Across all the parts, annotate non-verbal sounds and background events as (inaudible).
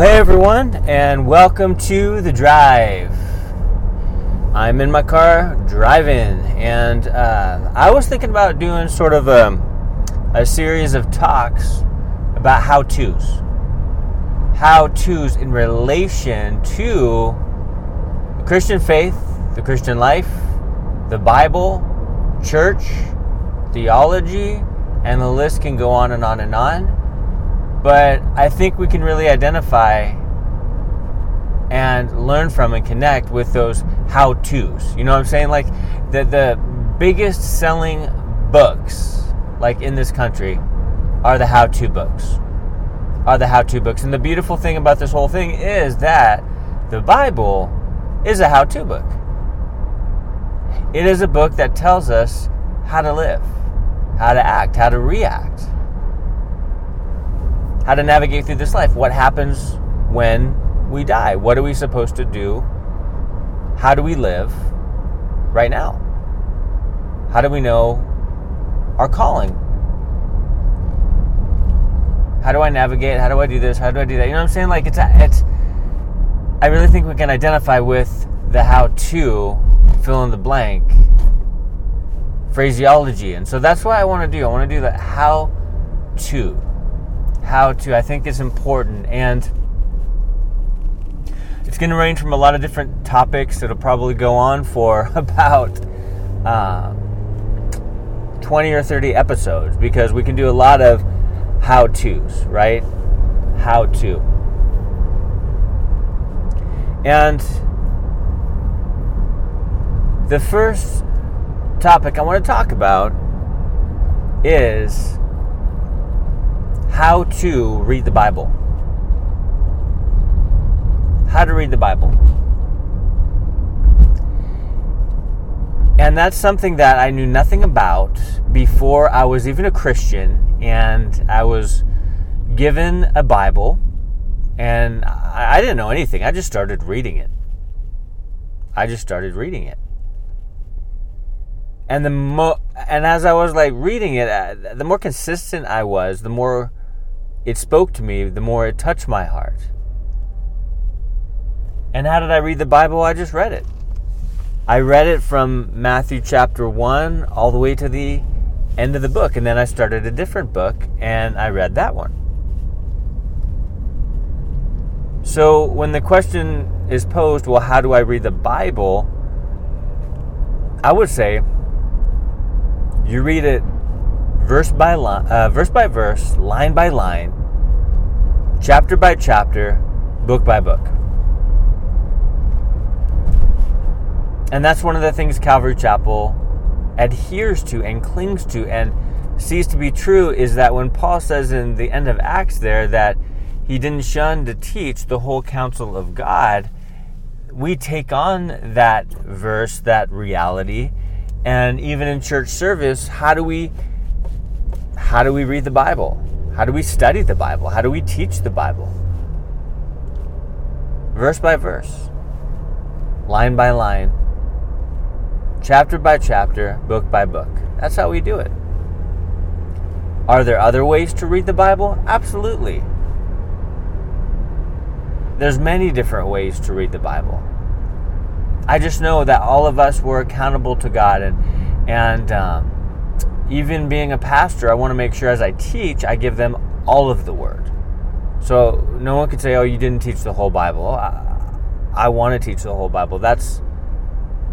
hey everyone, and welcome to the drive. I'm in my car driving, and uh, I was thinking about doing sort of a, a series of talks about how to's. How to's in relation to the Christian faith, the Christian life, the Bible, church, theology, and the list can go on and on and on but I think we can really identify and learn from and connect with those how to's. You know what I'm saying? Like the the biggest selling books like in this country are the how to books. Are the how to books. And the beautiful thing about this whole thing is that the Bible is a how to book. It is a book that tells us how to live, how to act, how to react how to navigate through this life. What happens when we die? What are we supposed to do? How do we live right now? How do we know our calling? How do I navigate? How do I do this? How do I do that? You know what I'm saying? Like it's it's I really think we can identify with the how to fill in the blank phraseology. And so that's what I want to do. I want to do the how to how to, I think is important. And it's going to range from a lot of different topics. It'll probably go on for (laughs) about uh, 20 or 30 episodes because we can do a lot of how to's, right? How to. And the first topic I want to talk about is how to read the Bible. How to read the Bible. And that's something that I knew nothing about before I was even a Christian and I was given a Bible and I didn't know anything. I just started reading it. I just started reading it. And the mo- and as I was like reading it, uh, the more consistent I was, the more it spoke to me, the more it touched my heart. And how did I read the Bible? I just read it. I read it from Matthew chapter 1 all the way to the end of the book. And then I started a different book and I read that one. So when the question is posed, well, how do I read the Bible? I would say you read it verse by line, uh, verse by verse, line by line, chapter by chapter, book by book. And that's one of the things Calvary Chapel adheres to and clings to and sees to be true is that when Paul says in the end of Acts there that he didn't shun to teach the whole counsel of God, we take on that verse, that reality, and even in church service, how do we how do we read the Bible? How do we study the Bible? How do we teach the Bible? Verse by verse, line by line, chapter by chapter, book by book. That's how we do it. Are there other ways to read the Bible? Absolutely. There's many different ways to read the Bible. I just know that all of us were accountable to God, and and um, even being a pastor, I want to make sure as I teach, I give them all of the word. So no one could say, "Oh, you didn't teach the whole Bible." I, I want to teach the whole Bible. That's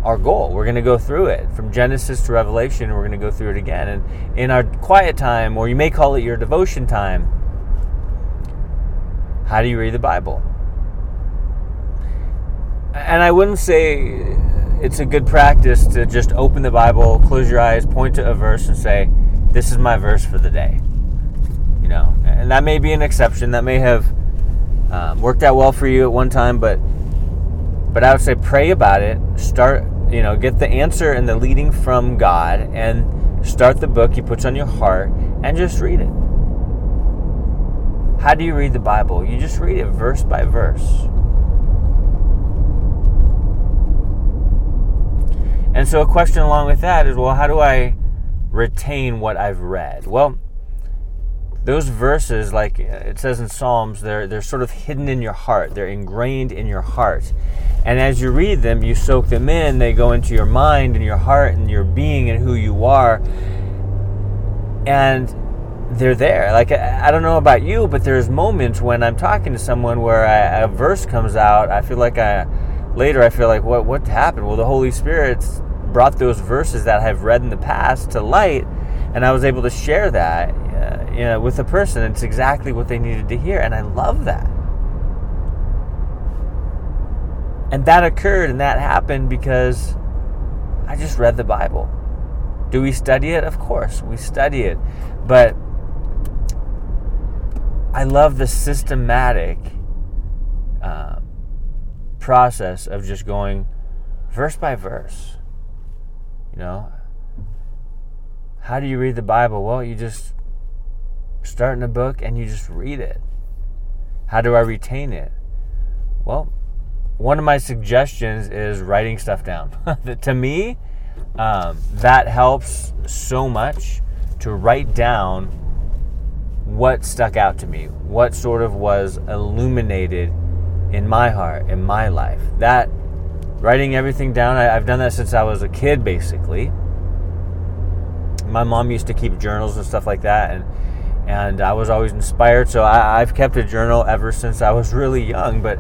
our goal. We're going to go through it from Genesis to Revelation. We're going to go through it again. And in our quiet time, or you may call it your devotion time, how do you read the Bible? And I wouldn't say it's a good practice to just open the Bible, close your eyes, point to a verse, and say, This is my verse for the day. You know, and that may be an exception. That may have um, worked out well for you at one time, but but I would say pray about it. Start, you know, get the answer and the leading from God, and start the book He puts on your heart, and just read it. How do you read the Bible? You just read it verse by verse. And so, a question along with that is well, how do I retain what I've read? Well, those verses, like uh, it says in Psalms, they're, they're sort of hidden in your heart. They're ingrained in your heart. And as you read them, you soak them in. They go into your mind and your heart and your being and who you are. And they're there. Like, I don't know about you, but there's moments when I'm talking to someone where I, a verse comes out. I feel like I, later, I feel like, what, what happened? Well, the Holy Spirit's brought those verses that I've read in the past to light and I was able to share that uh, you know, with a person. It's exactly what they needed to hear, and I love that. And that occurred and that happened because I just read the Bible. Do we study it? Of course, we study it. But I love the systematic uh, process of just going verse by verse. You know, how do you read the Bible? Well, you just start in a book and you just read it. How do I retain it? Well, one of my suggestions is writing stuff down. (laughs) to me, um, that helps so much to write down what stuck out to me, what sort of was illuminated in my heart, in my life. That writing everything down, I, I've done that since I was a kid, basically my mom used to keep journals and stuff like that, and and I was always inspired. So I, I've kept a journal ever since I was really young, but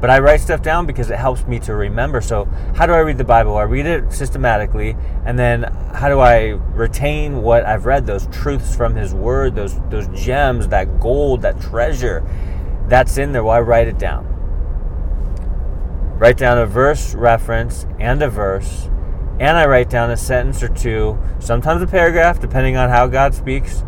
but I write stuff down because it helps me to remember. So, how do I read the Bible? I read it systematically, and then how do I retain what I've read, those truths from His Word, those those gems, that gold, that treasure that's in there? Well, I write it down. Write down a verse reference and a verse, and I write down a sentence or two, sometimes a paragraph, depending on how God speaks,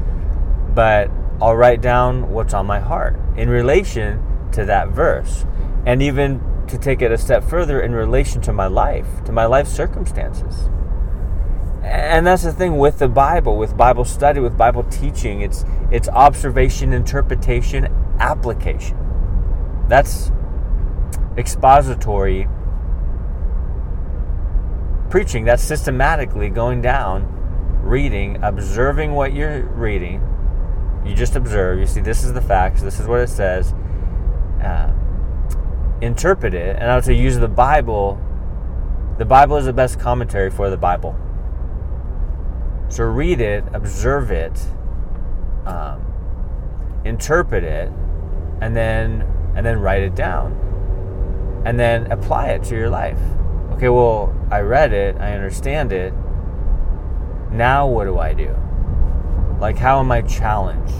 but I'll write down what's on my heart in relation to that verse. And even to take it a step further in relation to my life, to my life circumstances. And that's the thing with the Bible, with Bible study, with Bible teaching, it's it's observation, interpretation, application. That's expository preaching that's systematically going down, reading, observing what you're reading. You just observe. You see, this is the facts. This is what it says. Uh, interpret it, and I would say use the Bible. The Bible is the best commentary for the Bible. So read it, observe it, um, interpret it, and then and then write it down, and then apply it to your life okay, well, I read it, I understand it. Now what do I do? Like, how am I challenged?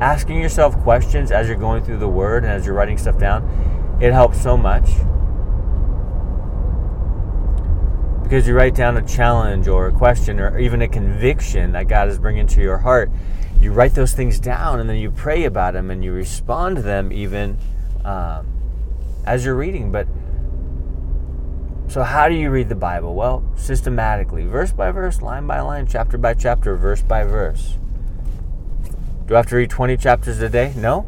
Asking yourself questions as you're going through the word and as you're writing stuff down, it helps so much. Because you write down a challenge or a question or even a conviction that God is bringing to your heart. You write those things down and then you pray about them and you respond to them even um, as you're reading. But so, how do you read the Bible? Well, systematically, verse by verse, line by line, chapter by chapter, verse by verse. Do I have to read 20 chapters a day? No.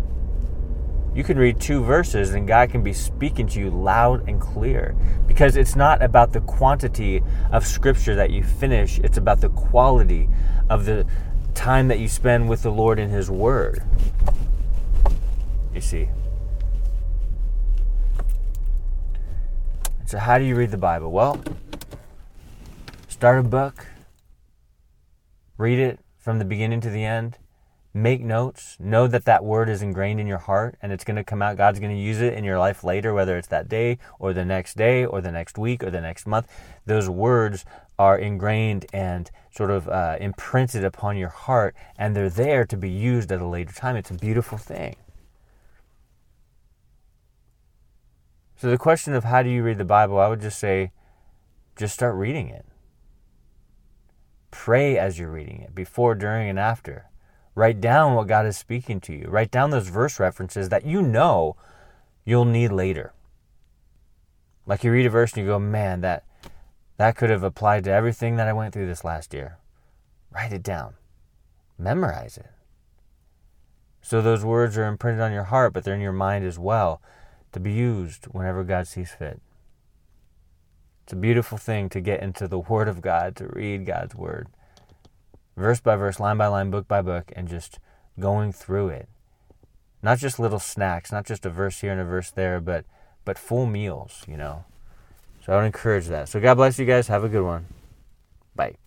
You can read two verses and God can be speaking to you loud and clear because it's not about the quantity of scripture that you finish, it's about the quality of the time that you spend with the Lord in His Word. You see. So, how do you read the Bible? Well, start a book, read it from the beginning to the end, make notes, know that that word is ingrained in your heart and it's going to come out. God's going to use it in your life later, whether it's that day or the next day or the next week or the next month. Those words are ingrained and sort of uh, imprinted upon your heart, and they're there to be used at a later time. It's a beautiful thing. So the question of how do you read the Bible, I would just say just start reading it. Pray as you're reading it, before, during, and after. Write down what God is speaking to you. Write down those verse references that you know you'll need later. Like you read a verse and you go, man, that that could have applied to everything that I went through this last year. Write it down. Memorize it. So those words are imprinted on your heart, but they're in your mind as well to be used whenever God sees fit. It's a beautiful thing to get into the (laughs) Word of God, to read God's Word, verse by verse, line by line, book by book, and just going through it. Not just little snacks, not just a verse here and a verse there, but but full meals, you know. So I would encourage that. So God bless you guys. Have a good one. Bye.